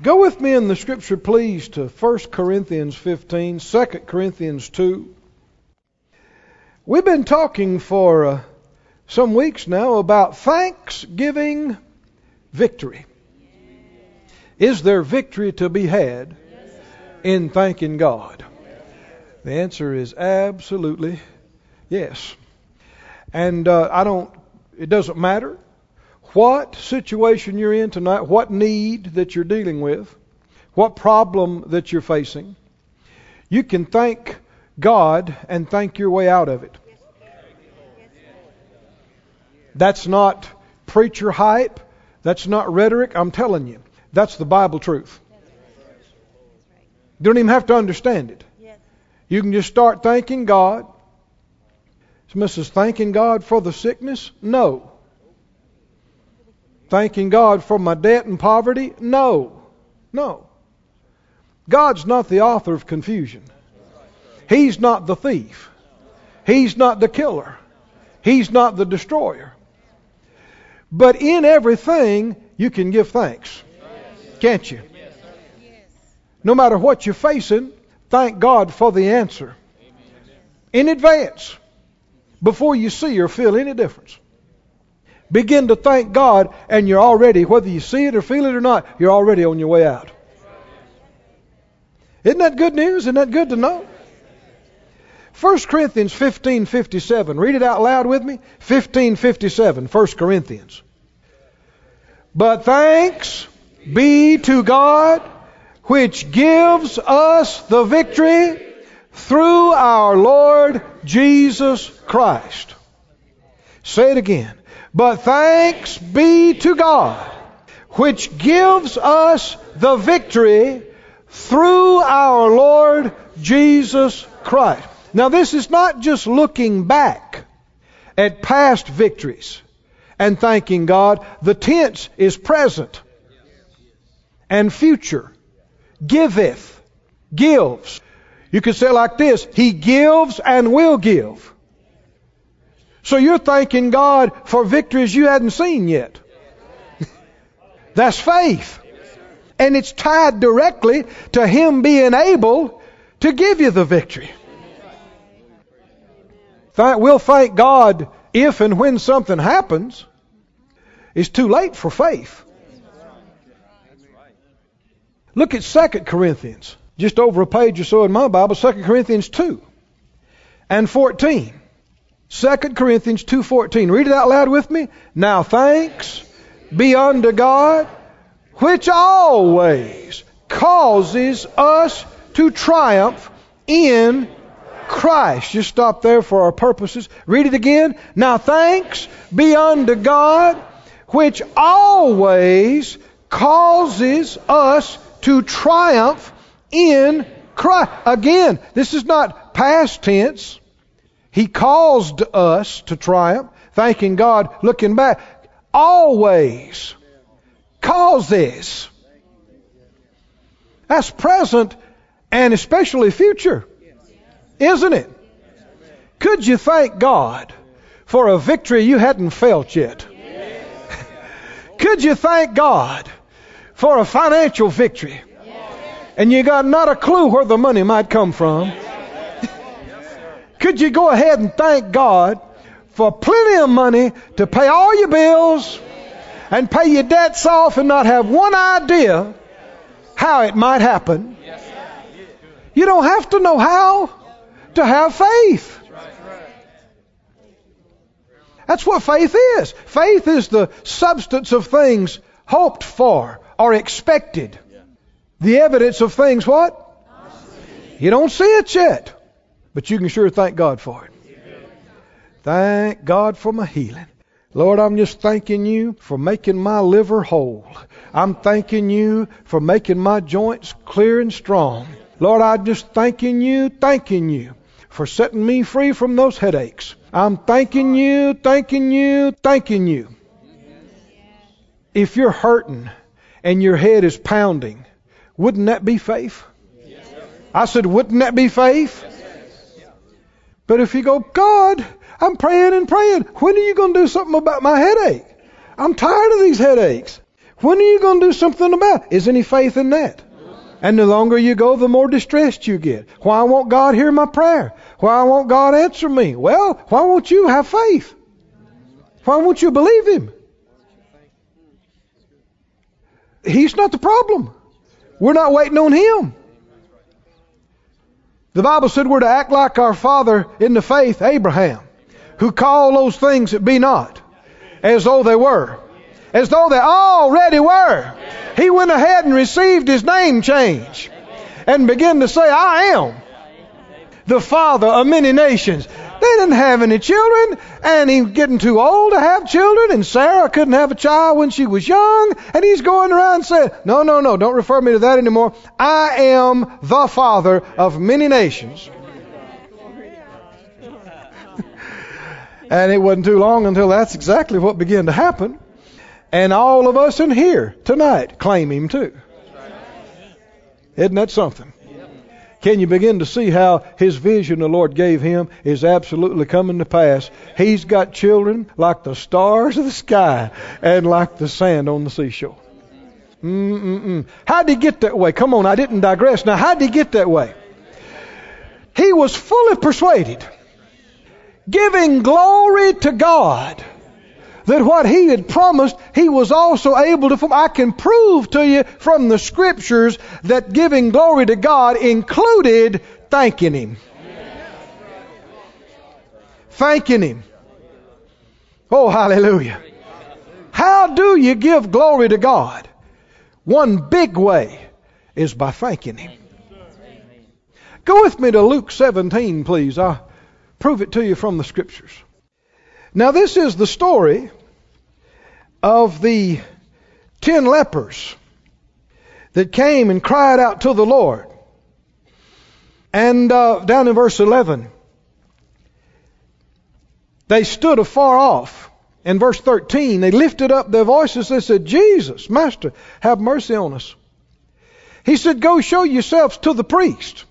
Go with me in the scripture, please, to 1 Corinthians 15, 2 Corinthians 2. We've been talking for uh, some weeks now about Thanksgiving victory. Is there victory to be had in thanking God? The answer is absolutely yes. And uh, I don't, it doesn't matter what situation you're in tonight, what need that you're dealing with, what problem that you're facing, you can thank God and thank your way out of it. That's not preacher hype. That's not rhetoric. I'm telling you. That's the Bible truth. You don't even have to understand it. You can just start thanking God. So Mrs. Thanking God for the sickness? No. Thanking God for my debt and poverty? No. No. God's not the author of confusion. He's not the thief. He's not the killer. He's not the destroyer. But in everything, you can give thanks. Can't you? No matter what you're facing, thank God for the answer. In advance, before you see or feel any difference. Begin to thank God, and you're already, whether you see it or feel it or not, you're already on your way out. Isn't that good news? Isn't that good to know? 1 Corinthians 15:57. Read it out loud with me. 15:57. 1 Corinthians. But thanks be to God which gives us the victory through our Lord Jesus Christ. Say it again. But thanks be to God, which gives us the victory through our Lord Jesus Christ. Now, this is not just looking back at past victories and thanking God. The tense is present and future. Giveth, gives. You could say like this He gives and will give. So you're thanking God for victories you hadn't seen yet. That's faith. And it's tied directly to Him being able to give you the victory. We'll thank God if and when something happens. It's too late for faith. Look at 2 Corinthians, just over a page or so in my Bible, 2 Corinthians 2 and 14. 2 Corinthians 2:14. Read it out loud with me. Now thanks be unto God which always causes us to triumph in Christ. Just stop there for our purposes. Read it again. Now thanks be unto God which always causes us to triumph in Christ. Again, this is not past tense. He caused us to triumph, thanking God, looking back. Always causes. This. That's present and especially future, isn't it? Could you thank God for a victory you hadn't felt yet? Could you thank God for a financial victory and you got not a clue where the money might come from? Could you go ahead and thank God for plenty of money to pay all your bills and pay your debts off and not have one idea how it might happen? You don't have to know how to have faith. That's what faith is. Faith is the substance of things hoped for or expected. The evidence of things what? You don't see it yet. But you can sure thank God for it. Thank God for my healing. Lord, I'm just thanking you for making my liver whole. I'm thanking you for making my joints clear and strong. Lord, I'm just thanking you, thanking you for setting me free from those headaches. I'm thanking you, thanking you, thanking you. If you're hurting and your head is pounding, wouldn't that be faith? I said, wouldn't that be faith? But if you go, God, I'm praying and praying, when are you going to do something about my headache? I'm tired of these headaches. When are you going to do something about it? Is any faith in that? And the longer you go, the more distressed you get. Why won't God hear my prayer? Why won't God answer me? Well, why won't you have faith? Why won't you believe Him? He's not the problem. We're not waiting on Him. The Bible said we're to act like our father in the faith, Abraham, who called those things that be not as though they were, as though they already were. He went ahead and received his name change and began to say, I am the father of many nations. They didn't have any children, and he's getting too old to have children, and Sarah couldn't have a child when she was young, and he's going around saying, No, no, no, don't refer me to that anymore. I am the father of many nations. and it wasn't too long until that's exactly what began to happen. And all of us in here tonight claim him too. Isn't that something? Can you begin to see how his vision the Lord gave him is absolutely coming to pass? He's got children like the stars of the sky and like the sand on the seashore. Mm-mm-mm. How did he get that way? Come on, I didn't digress. Now, how did he get that way? He was fully persuaded, giving glory to God that what he had promised, he was also able to. I can prove to you from the scriptures that giving glory to God included thanking him. Thanking him. Oh, hallelujah. How do you give glory to God? One big way is by thanking him. Go with me to Luke 17, please. I'll prove it to you from the scriptures. Now, this is the story of the ten lepers that came and cried out to the Lord. And uh, down in verse 11, they stood afar off. In verse 13, they lifted up their voices. They said, Jesus, Master, have mercy on us. He said, Go show yourselves to the priest.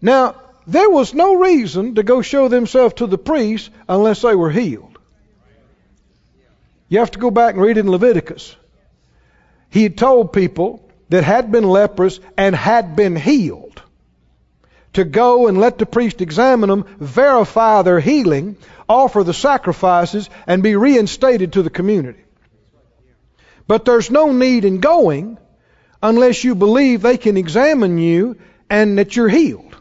Now, there was no reason to go show themselves to the priest unless they were healed. You have to go back and read in Leviticus. He had told people that had been leprous and had been healed to go and let the priest examine them, verify their healing, offer the sacrifices, and be reinstated to the community. But there's no need in going unless you believe they can examine you and that you're healed.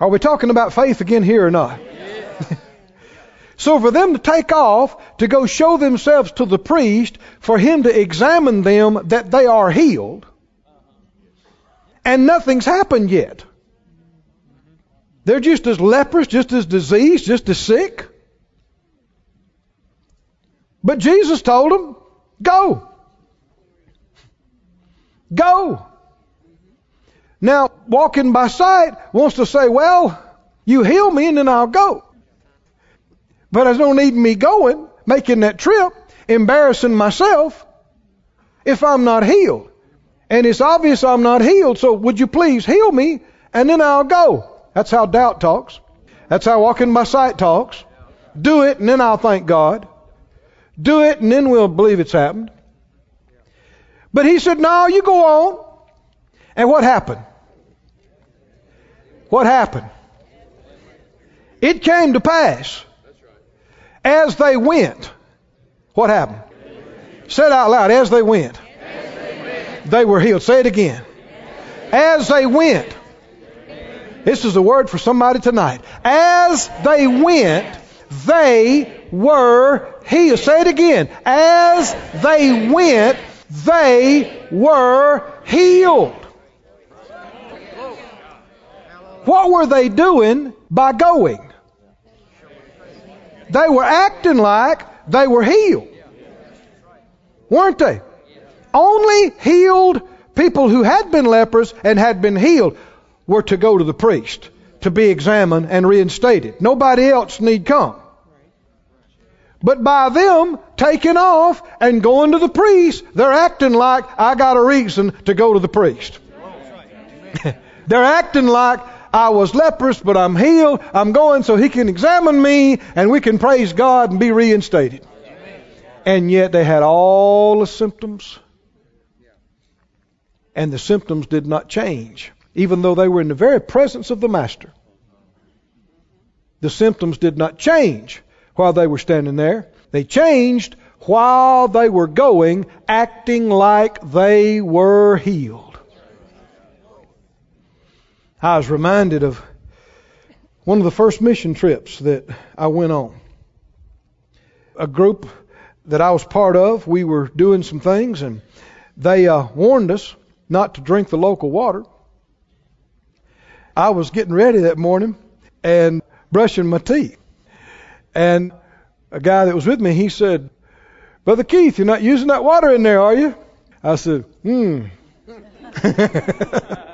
Are we talking about faith again here or not? So for them to take off to go show themselves to the priest, for him to examine them that they are healed, and nothing's happened yet. They're just as leprous, just as diseased, just as sick. But Jesus told them, go. Go. Now, walking by sight wants to say, well, you heal me and then I'll go. But there's no need me going, making that trip, embarrassing myself if I'm not healed. And it's obvious I'm not healed, so would you please heal me and then I'll go. That's how doubt talks. That's how walking by sight talks. Do it and then I'll thank God. Do it and then we'll believe it's happened. But he said, No, you go on. And what happened? What happened? It came to pass as they went, what happened? Say it out loud. As they went, they were healed. Say it again. As they went. This is a word for somebody tonight. As they went, they were healed. Say it again. As they went, they were healed. What were they doing by going? They were acting like they were healed. Weren't they? Only healed people who had been lepers and had been healed were to go to the priest to be examined and reinstated. Nobody else need come. But by them taking off and going to the priest, they're acting like I got a reason to go to the priest. they're acting like I was leprous, but I'm healed. I'm going so he can examine me and we can praise God and be reinstated. And yet they had all the symptoms. And the symptoms did not change, even though they were in the very presence of the Master. The symptoms did not change while they were standing there. They changed while they were going, acting like they were healed. I was reminded of one of the first mission trips that I went on. A group that I was part of, we were doing some things, and they uh, warned us not to drink the local water. I was getting ready that morning and brushing my teeth. And a guy that was with me, he said, Brother Keith, you're not using that water in there, are you? I said, hmm.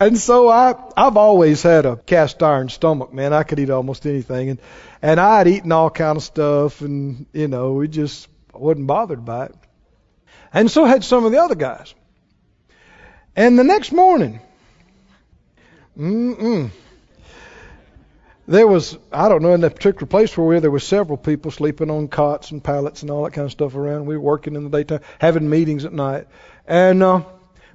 and so I, I've always had a cast iron stomach, man. I could eat almost anything. And, and I'd eaten all kind of stuff and, you know, we just wasn't bothered by it. And so had some of the other guys. And the next morning, mm-mm, there was, I don't know, in that particular place where we were, there were several people sleeping on cots and pallets and all that kind of stuff around. We were working in the daytime, having meetings at night. And uh,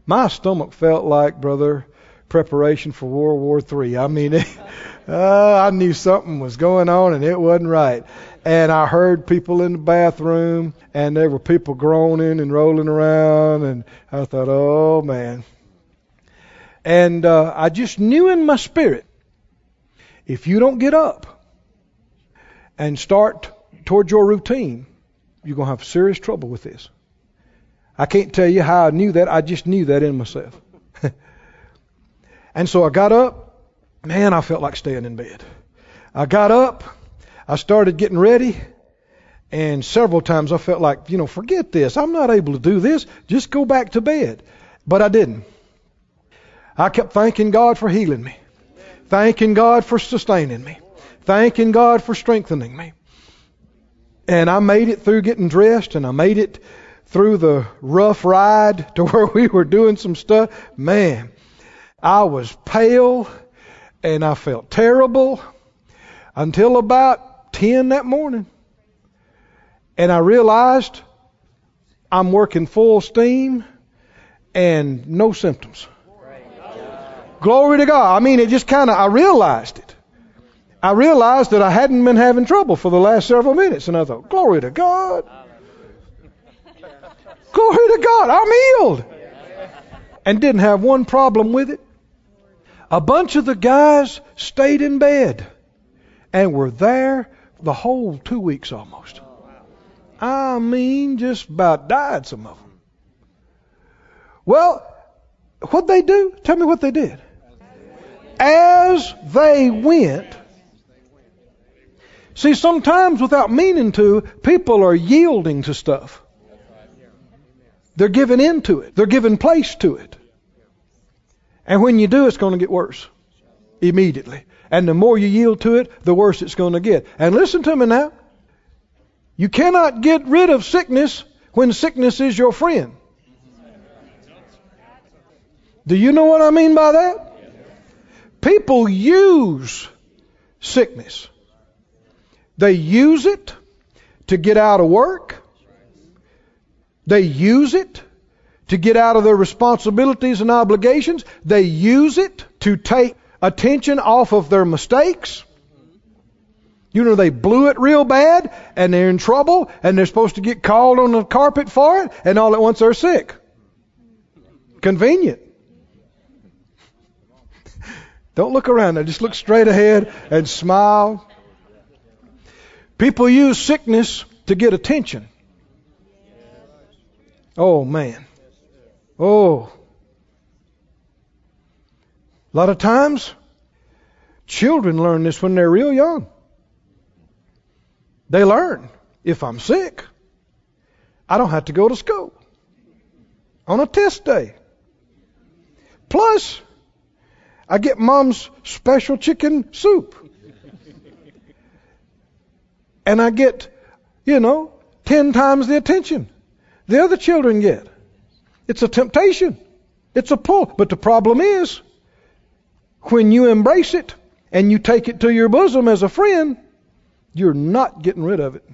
my stomach felt like, brother, preparation for World War III. I mean, it, uh, I knew something was going on and it wasn't right. And I heard people in the bathroom, and there were people groaning and rolling around, and I thought, oh man. And uh, I just knew in my spirit if you don't get up and start towards your routine, you're going to have serious trouble with this. I can't tell you how I knew that. I just knew that in myself. And so I got up. Man, I felt like staying in bed. I got up. I started getting ready. And several times I felt like, you know, forget this. I'm not able to do this. Just go back to bed. But I didn't. I kept thanking God for healing me thanking God for sustaining me, thanking God for strengthening me. And I made it through getting dressed, and I made it through the rough ride to where we were doing some stuff. Man, I was pale and I felt terrible until about 10 that morning. And I realized I'm working full steam and no symptoms. Glory to God. I mean, it just kind of, I realized it. I realized that I hadn't been having trouble for the last several minutes. And I thought, glory to God. Glory to God. I'm healed. And didn't have one problem with it. A bunch of the guys stayed in bed and were there the whole two weeks almost. I mean, just about died, some of them. Well, what'd they do? Tell me what they did as they went. See, sometimes without meaning to, people are yielding to stuff. They're giving in to it. They're giving place to it. And when you do, it's going to get worse immediately. And the more you yield to it, the worse it's going to get. And listen to me now. You cannot get rid of sickness when sickness is your friend. Do you know what I mean by that? People use sickness. They use it to get out of work. They use it to get out of their responsibilities and obligations. They use it to take attention off of their mistakes. You know, they blew it real bad and they're in trouble and they're supposed to get called on the carpet for it and all at once they're sick. Convenient. Don't look around. Just look straight ahead and smile. People use sickness to get attention. Oh, man. Oh. A lot of times, children learn this when they're real young. They learn if I'm sick, I don't have to go to school on a test day. Plus, I get mom's special chicken soup. and I get, you know, ten times the attention the other children get. It's a temptation. It's a pull. But the problem is, when you embrace it and you take it to your bosom as a friend, you're not getting rid of it.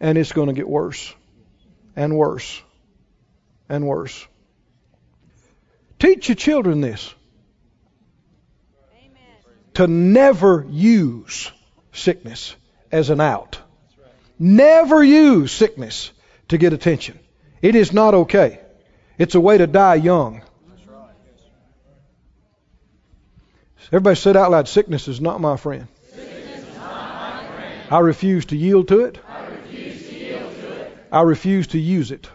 And it's going to get worse and worse and worse. Teach your children this to never use sickness as an out. Never use sickness to get attention. It is not okay. It's a way to die young. Everybody said out loud, sickness is not my friend. I refuse to yield to it. I refuse to, use it.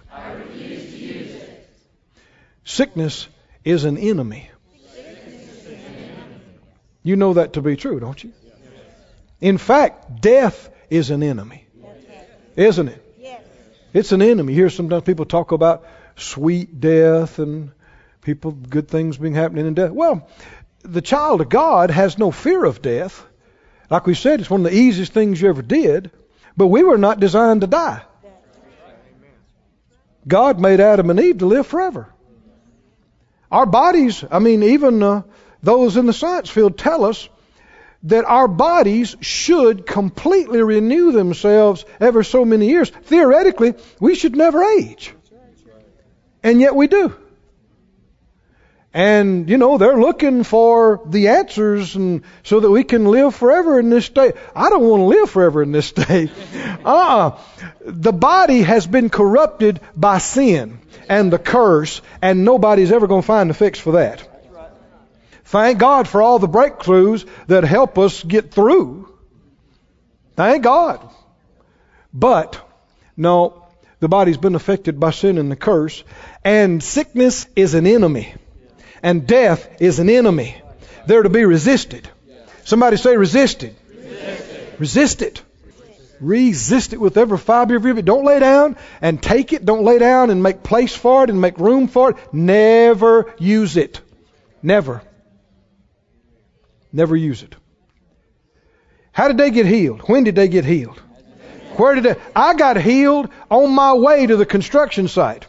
Sickness is an enemy. You know that to be true, don't you? In fact, death is an enemy. Isn't it? It's an enemy. You hear sometimes people talk about sweet death and people, good things being happening in death. Well, the child of God has no fear of death. Like we said, it's one of the easiest things you ever did. But we were not designed to die. God made Adam and Eve to live forever. Our bodies, I mean, even uh, those in the science field tell us that our bodies should completely renew themselves ever so many years. Theoretically, we should never age. And yet we do. And, you know, they're looking for the answers and so that we can live forever in this state. I don't want to live forever in this state. uh-uh. The body has been corrupted by sin and the curse, and nobody's ever going to find a fix for that. Thank God for all the breakthroughs that help us get through. Thank God. But, no, the body's been affected by sin and the curse, and sickness is an enemy, and death is an enemy. They're to be resisted. Somebody say resisted. Resisted. Resist it. Resist it with every fiber of your being. Don't lay down and take it. Don't lay down and make place for it and make room for it. Never use it. Never. Never use it. How did they get healed? When did they get healed? Where did they? I got healed on my way to the construction site.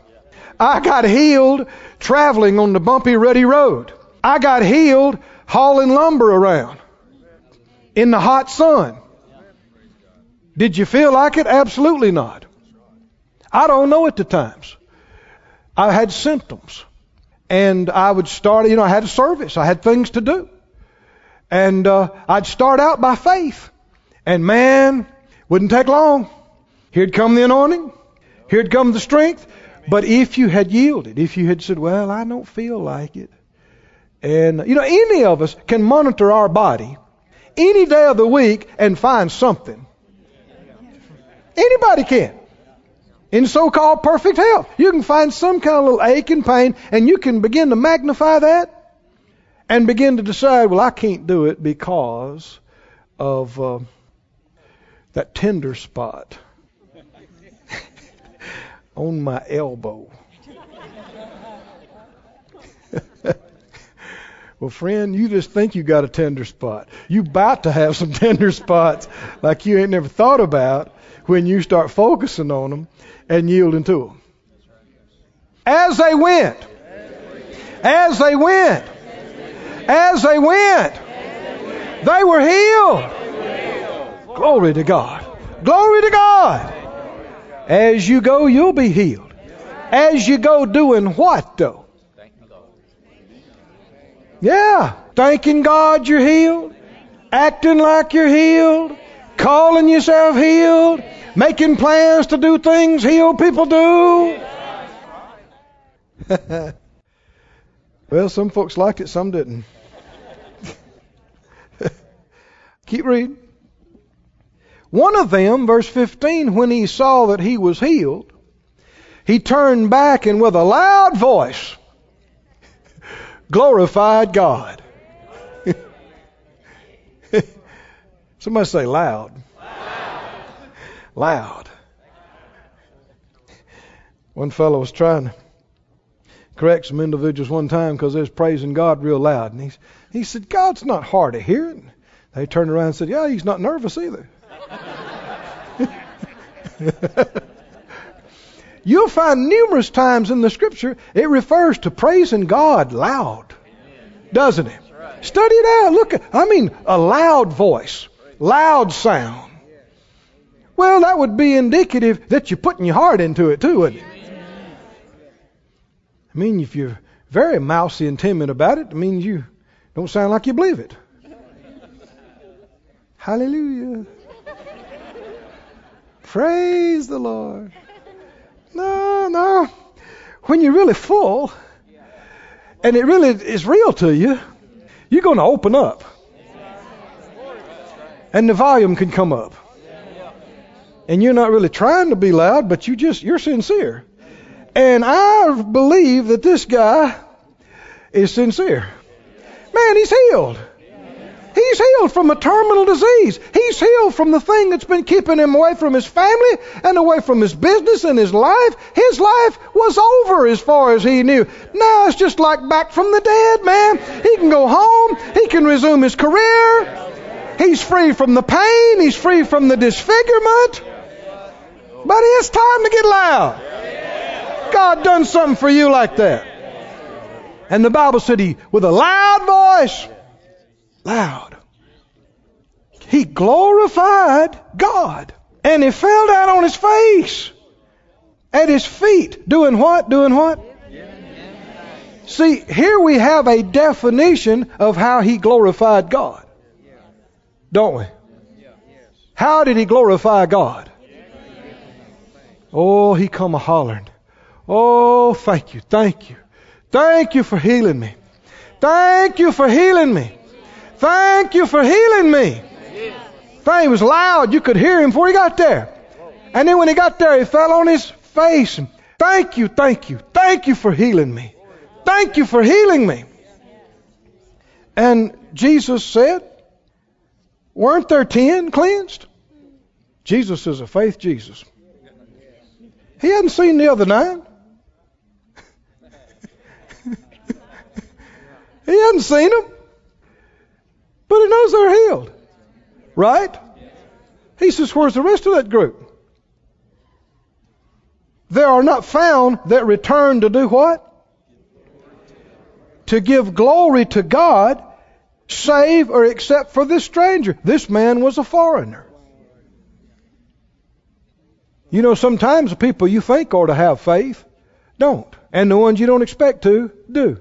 I got healed traveling on the bumpy, ruddy road. I got healed hauling lumber around in the hot sun. Did you feel like it? Absolutely not. I don't know at the times. I had symptoms. And I would start, you know, I had a service. I had things to do. And uh, I'd start out by faith. And man, wouldn't take long. Here'd come the anointing. Here'd come the strength. But if you had yielded, if you had said, well, I don't feel like it. And, you know, any of us can monitor our body any day of the week and find something. Anybody can. In so called perfect health. You can find some kind of little ache and pain and you can begin to magnify that and begin to decide, well, I can't do it because of uh, that tender spot on my elbow. well, friend, you just think you got a tender spot. You about to have some tender spots like you ain't never thought about when you start focusing on them and yielding to them. As they went, as they went, as they went, they were healed. Glory to God. Glory to God. As you go, you'll be healed. As you go doing what though? Yeah. Thanking God you're healed. Acting like you're healed. Calling yourself healed. Making plans to do things healed people do. well, some folks liked it, some didn't. Keep reading. One of them, verse 15, when he saw that he was healed, he turned back and with a loud voice glorified God. Somebody say loud. Loud. loud. One fellow was trying to correct some individuals one time because they was praising God real loud. And he, he said, God's not hard of hearing. They turned around and said, Yeah, he's not nervous either. You'll find numerous times in the scripture it refers to praising God loud, doesn't it? Study it out. Look, I mean, a loud voice, loud sound. Well, that would be indicative that you're putting your heart into it too, wouldn't it? I mean, if you're very mousy and timid about it, it means you don't sound like you believe it. Hallelujah. Praise the Lord. No, no. When you're really full and it really is real to you, you're going to open up. And the volume can come up. And you're not really trying to be loud, but you just, you're sincere. And I believe that this guy is sincere. Man, he's healed. He's healed from a terminal disease. He's healed from the thing that's been keeping him away from his family and away from his business and his life. His life was over as far as he knew. Now it's just like back from the dead, man. He can go home. He can resume his career. He's free from the pain. He's free from the disfigurement. But it's time to get loud. God done something for you like that. And the Bible said he, with a loud voice, loud, he glorified God. And he fell down on his face at his feet. Doing what? Doing what? See, here we have a definition of how he glorified God. Don't we? How did he glorify God? Oh, he come a hollering. Oh, thank you, thank you. Thank you for healing me. Thank you for healing me. Thank you for healing me. He was loud. You could hear him before he got there. And then when he got there, he fell on his face. And, thank you, thank you, thank you for healing me. Thank you for healing me. And Jesus said, Weren't there ten cleansed? Jesus is a faith Jesus. He hadn't seen the other nine. he hadn't seen them. But he knows they're healed. Right? He says, Where's the rest of that group? There are not found that return to do what? To give glory to God, save or except for this stranger. This man was a foreigner. You know, sometimes the people you think ought to have faith don't. And the ones you don't expect to do.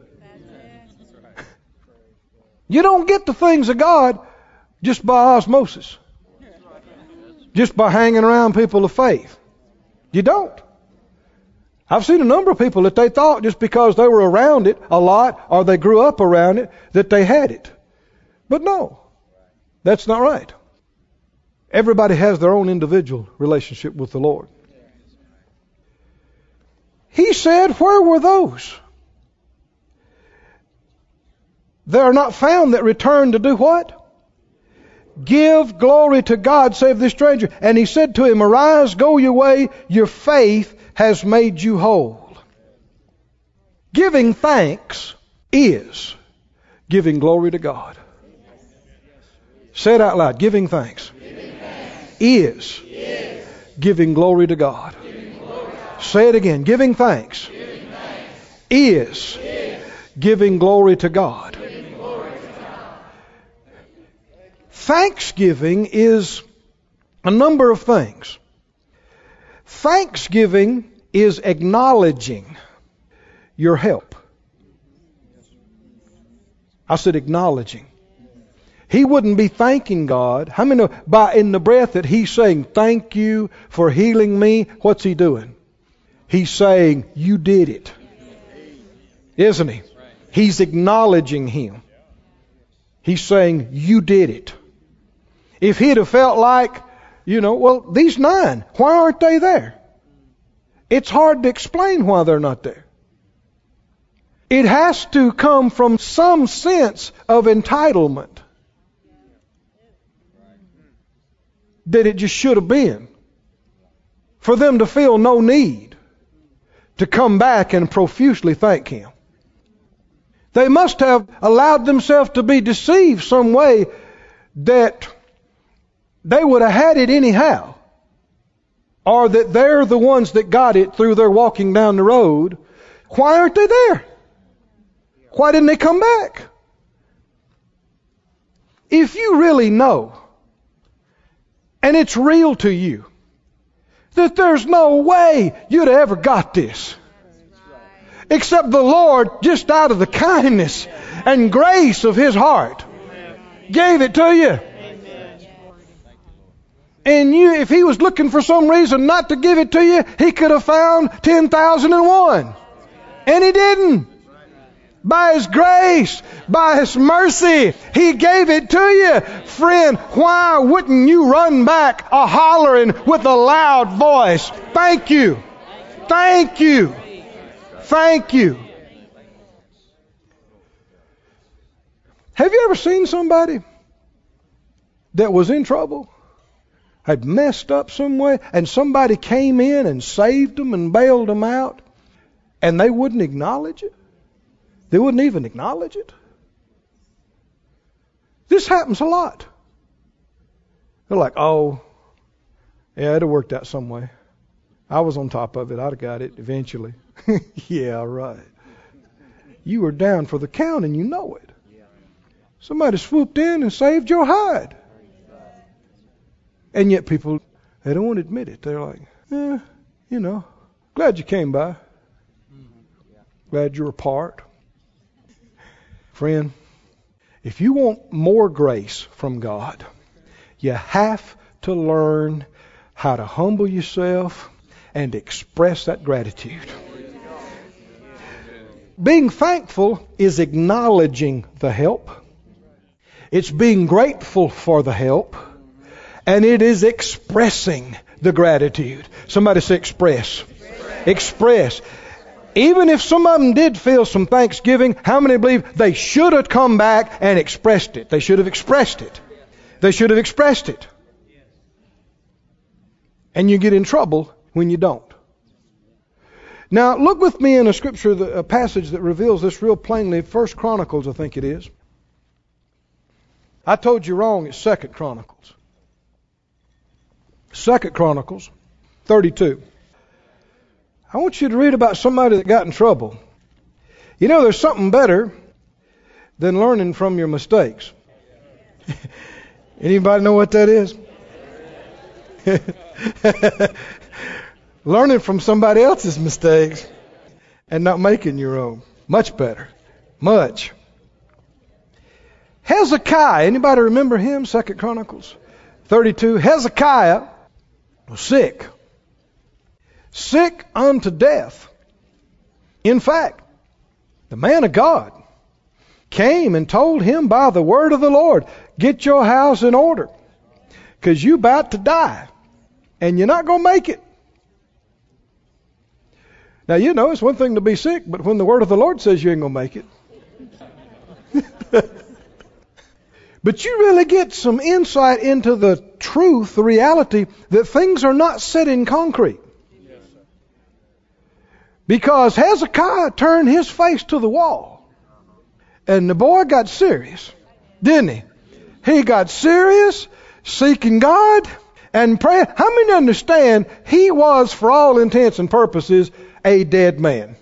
You don't get the things of God just by osmosis, just by hanging around people of faith. You don't. I've seen a number of people that they thought just because they were around it a lot or they grew up around it that they had it. But no, that's not right. Everybody has their own individual relationship with the Lord. He said, Where were those? They are not found that return to do what? Give glory to God, save the stranger. And he said to him, Arise, go your way, your faith has made you whole. Giving thanks is giving glory to God. Say it out loud. Giving thanks, giving thanks. Is, is, giving glory to God. Glory Say it again. Giving thanks, giving thanks. Is, is, giving glory to God. Thanksgiving is a number of things. Thanksgiving is acknowledging your help. I said acknowledging. He wouldn't be thanking God. How many know by in the breath that he's saying, Thank you for healing me? What's he doing? He's saying, You did it. Isn't he? He's acknowledging him. He's saying, You did it. If he'd have felt like, you know, well, these nine, why aren't they there? It's hard to explain why they're not there. It has to come from some sense of entitlement. that it just should have been. For them to feel no need to come back and profusely thank Him. They must have allowed themselves to be deceived some way that they would have had it anyhow. Or that they're the ones that got it through their walking down the road. Why aren't they there? Why didn't they come back? If you really know and it's real to you that there's no way you'd have ever got this. Except the Lord, just out of the kindness and grace of His heart, gave it to you. And you, if He was looking for some reason not to give it to you, He could have found 10,001. And He didn't by His grace, by His mercy. He gave it to you. Friend, why wouldn't you run back a hollering with a loud voice? Thank you. Thank you. Thank you. Have you ever seen somebody that was in trouble? Had messed up some way, and somebody came in and saved them and bailed them out, and they wouldn't acknowledge it? They wouldn't even acknowledge it. This happens a lot. They're like, oh, yeah, it'd have worked out some way. I was on top of it. I'd have got it eventually. yeah, right. You were down for the count and you know it. Somebody swooped in and saved your hide. And yet people, they don't want to admit it. They're like, eh, you know, glad you came by. Glad you're a part. Friend, if you want more grace from God, you have to learn how to humble yourself and express that gratitude. Being thankful is acknowledging the help. It's being grateful for the help. And it is expressing the gratitude. Somebody say express. Express. express. Even if some of them did feel some thanksgiving, how many believe they should have come back and expressed it? They should have expressed it. They should have expressed it. And you get in trouble when you don't. Now, look with me in a scripture, a passage that reveals this real plainly. First Chronicles, I think it is. I told you wrong. It's Second Chronicles. Second Chronicles, 32. I want you to read about somebody that got in trouble. You know, there's something better than learning from your mistakes. Anybody know what that is? learning from somebody else's mistakes and not making your own. Much better. Much. Hezekiah, anybody remember him? Second Chronicles 32. Hezekiah was sick sick unto death. In fact, the man of God came and told him by the word of the Lord, get your house in order, because you about to die, and you're not going to make it. Now, you know, it's one thing to be sick, but when the word of the Lord says you ain't going to make it. but you really get some insight into the truth, the reality, that things are not set in concrete. Because Hezekiah turned his face to the wall. And the boy got serious, didn't he? He got serious, seeking God and praying. How many understand he was, for all intents and purposes, a dead man?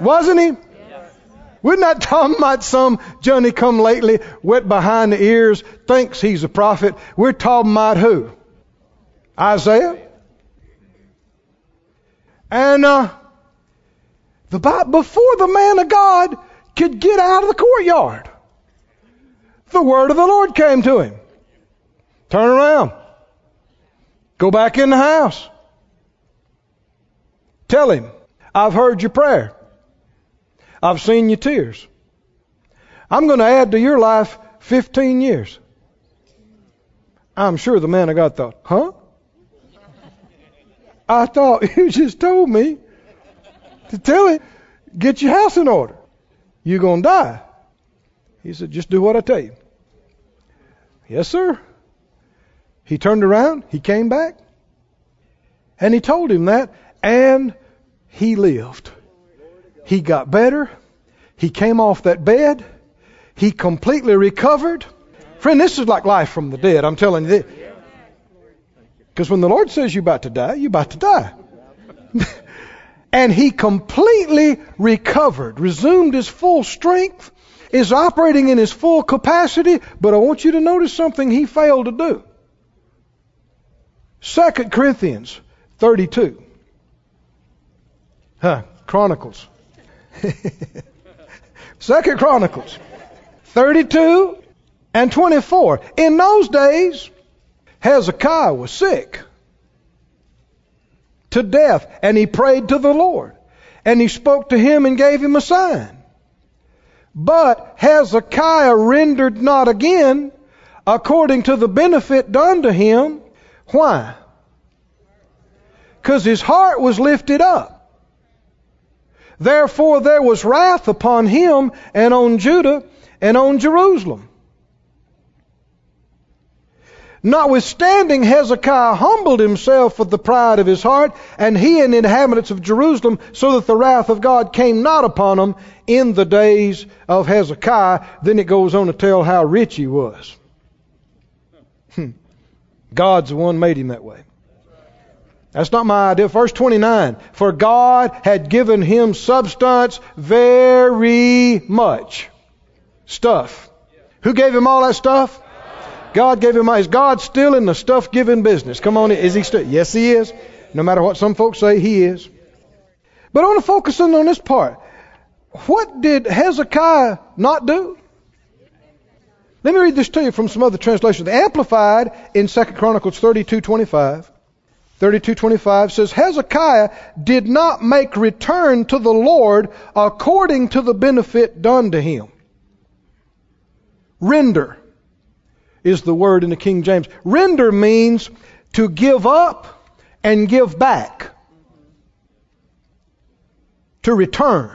Wasn't he? We're not talking about some Johnny come lately, wet behind the ears, thinks he's a prophet. We're talking about who? Isaiah. And uh, the before the man of God could get out of the courtyard, the word of the Lord came to him. Turn around. Go back in the house. Tell him, I've heard your prayer. I've seen your tears. I'm going to add to your life 15 years. I'm sure the man of God thought, huh? I thought you just told me to tell him, get your house in order. You're going to die. He said, just do what I tell you. Yes, sir. He turned around, he came back, and he told him that, and he lived. He got better. He came off that bed. He completely recovered. Friend, this is like life from the dead. I'm telling you this. Because when the Lord says you're about to die, you're about to die. and he completely recovered, resumed his full strength, is operating in his full capacity, but I want you to notice something he failed to do. 2 Corinthians 32. Huh, Chronicles. Second Chronicles 32 and 24. In those days, Hezekiah was sick to death, and he prayed to the Lord. And he spoke to him and gave him a sign. But Hezekiah rendered not again according to the benefit done to him. Why? Because his heart was lifted up. Therefore there was wrath upon him and on Judah and on Jerusalem. Notwithstanding, Hezekiah humbled himself with the pride of his heart, and he and the inhabitants of Jerusalem, so that the wrath of God came not upon them in the days of Hezekiah. Then it goes on to tell how rich he was. Hmm. God's the one made him that way. That's not my idea. Verse 29. For God had given him substance very much. Stuff. Who gave him all that stuff? God gave him. Is God still in the stuff giving business? Come on, is he still? Yes, he is. No matter what some folks say, he is. But I want to focus in on this part. What did Hezekiah not do? Let me read this to you from some other translations. Amplified in 2 Chronicles 32:25. 32:25 says Hezekiah did not make return to the Lord according to the benefit done to him. Render is the word in the King James. Render means to give up and give back. To return.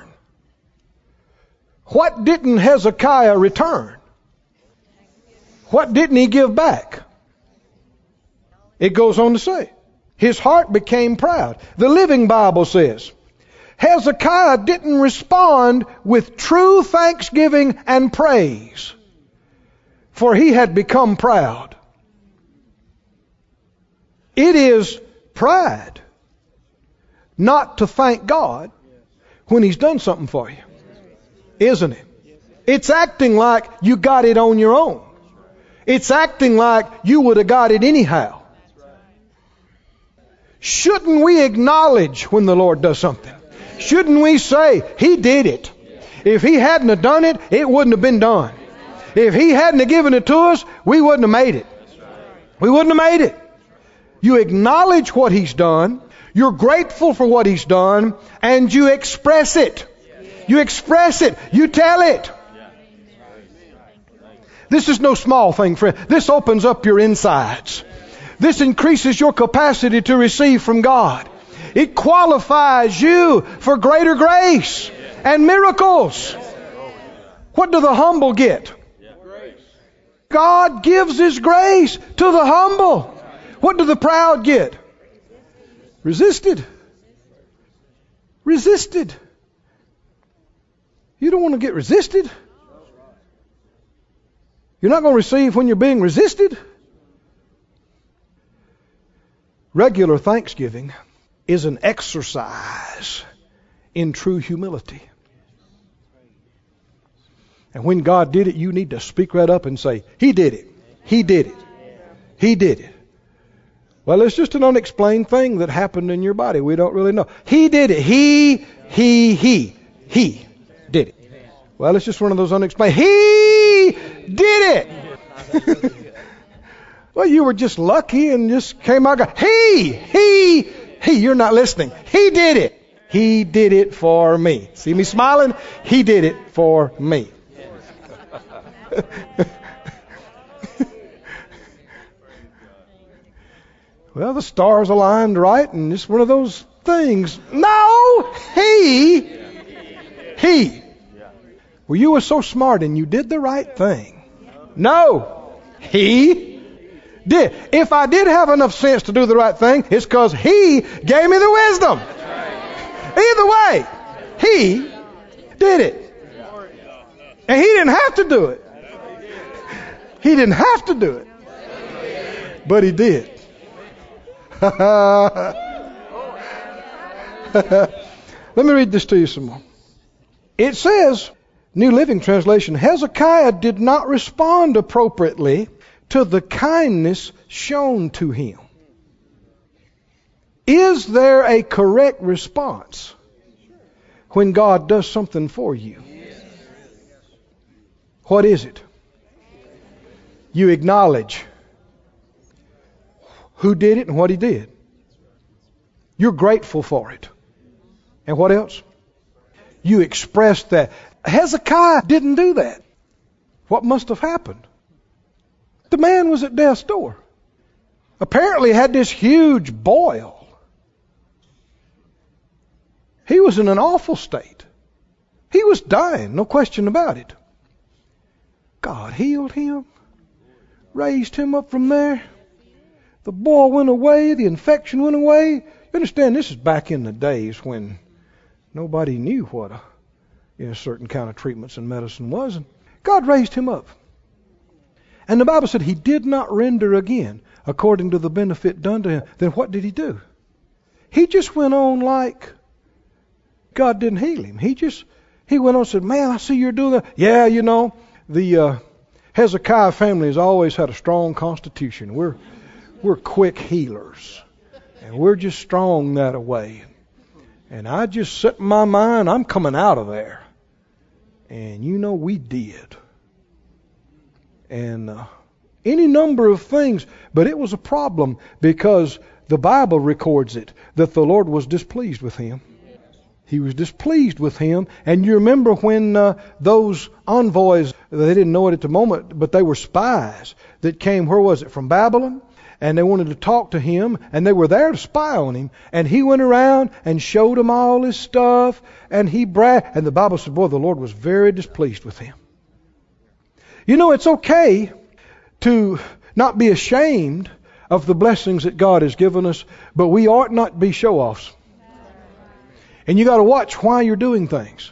What didn't Hezekiah return? What didn't he give back? It goes on to say, his heart became proud. The Living Bible says, Hezekiah didn't respond with true thanksgiving and praise for he had become proud. It is pride not to thank God when he's done something for you. Isn't it? It's acting like you got it on your own. It's acting like you would have got it anyhow. Shouldn't we acknowledge when the Lord does something? Shouldn't we say, He did it? If He hadn't have done it, it wouldn't have been done. If He hadn't have given it to us, we wouldn't have made it. We wouldn't have made it. You acknowledge what He's done, you're grateful for what He's done, and you express it. You express it. You tell it. This is no small thing, friend. This opens up your insides. This increases your capacity to receive from God. It qualifies you for greater grace and miracles. What do the humble get? God gives His grace to the humble. What do the proud get? Resisted. Resisted. You don't want to get resisted. You're not going to receive when you're being resisted. Regular thanksgiving is an exercise in true humility. And when God did it, you need to speak right up and say, He did it. He did it. He did it. Well, it's just an unexplained thing that happened in your body. We don't really know. He did it. He, he, he, he did it. Well, it's just one of those unexplained. He did it. well, you were just lucky and just came out. He, he, he. You're not listening. He did it. He did it for me. See me smiling? He did it for me. well, the stars aligned right, and it's one of those things. No, he, he. Well, you were so smart and you did the right thing. No, he did. If I did have enough sense to do the right thing, it's because he gave me the wisdom. Either way, he did it. And he didn't have to do it. He didn't have to do it, but he did. Let me read this to you some more. It says, New Living Translation, Hezekiah did not respond appropriately to the kindness shown to him. Is there a correct response when God does something for you? What is it? You acknowledge who did it and what he did. You're grateful for it. And what else? You express that. Hezekiah didn't do that. What must have happened? The man was at death's door. Apparently had this huge boil. He was in an awful state. He was dying, no question about it. God healed him, raised him up from there. The boil went away, the infection went away. You understand, this is back in the days when nobody knew what a you know, certain kind of treatments and medicine was. And God raised him up. And the Bible said he did not render again according to the benefit done to him. Then what did he do? He just went on like God didn't heal him. He just he went on and said, "Man, I see you're doing that." Yeah, you know, the uh, Hezekiah family has always had a strong constitution. We're we're quick healers, and we're just strong that way. And I just set my mind, I'm coming out of there. And you know, we did. And uh, any number of things, but it was a problem because the Bible records it that the Lord was displeased with him. He was displeased with him. And you remember when uh, those envoys, they didn't know it at the moment, but they were spies that came, where was it, from Babylon? And they wanted to talk to him, and they were there to spy on him. And he went around and showed them all his stuff, and he bragged. And the Bible said, boy, the Lord was very displeased with him. You know, it's okay to not be ashamed of the blessings that God has given us, but we ought not be show offs. And you got to watch why you're doing things.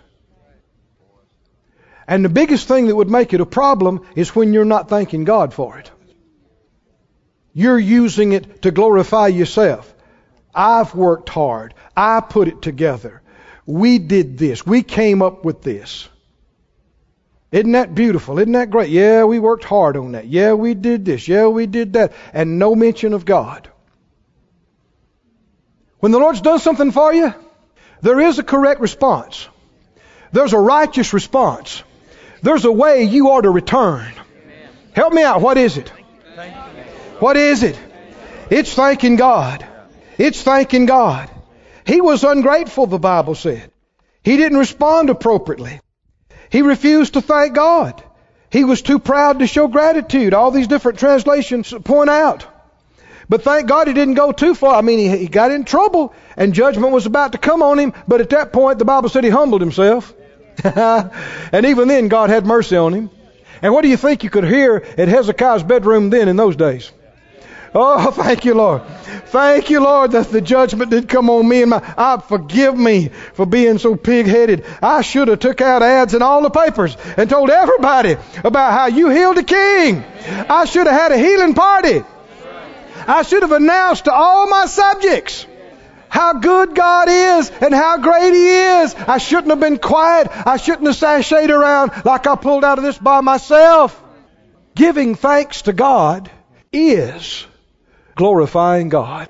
And the biggest thing that would make it a problem is when you're not thanking God for it. You're using it to glorify yourself. I've worked hard. I put it together. We did this. We came up with this. Isn't that beautiful? Isn't that great? Yeah, we worked hard on that. Yeah, we did this. Yeah, we did that. And no mention of God. When the Lord's done something for you, there is a correct response. There's a righteous response. There's a way you are to return. Help me out. What is it? What is it? It's thanking God. It's thanking God. He was ungrateful, the Bible said. He didn't respond appropriately. He refused to thank God. He was too proud to show gratitude. All these different translations point out. But thank God he didn't go too far. I mean, he, he got in trouble and judgment was about to come on him. But at that point, the Bible said he humbled himself. and even then, God had mercy on him. And what do you think you could hear at Hezekiah's bedroom then in those days? Oh, thank you, Lord. Thank you, Lord, that the judgment did come on me and my. I forgive me for being so pig-headed. I should have took out ads in all the papers and told everybody about how you healed the king. I should have had a healing party. I should have announced to all my subjects how good God is and how great He is. I shouldn't have been quiet. I shouldn't have sashayed around like I pulled out of this by myself. Giving thanks to God is glorifying God.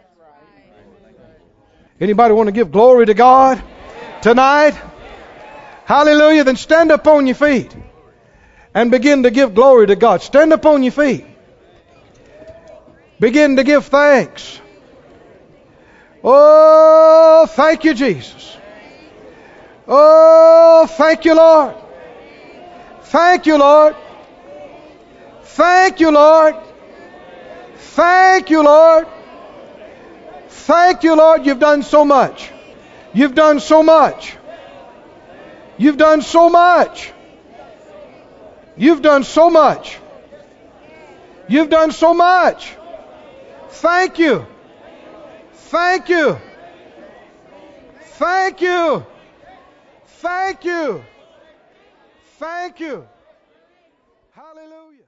Anybody want to give glory to God tonight? Hallelujah. Then stand up on your feet and begin to give glory to God. Stand up on your feet. Begin to give thanks. Oh, thank you, Jesus. Oh, thank you, Lord. Thank you, Lord. Thank you, Lord. Thank you, Lord. Thank you, Lord. You've done so much. You've done so much. You've done so much. You've done so much. You've done so much. Thank you. Thank you. Thank you. Thank you. Thank you. Hallelujah.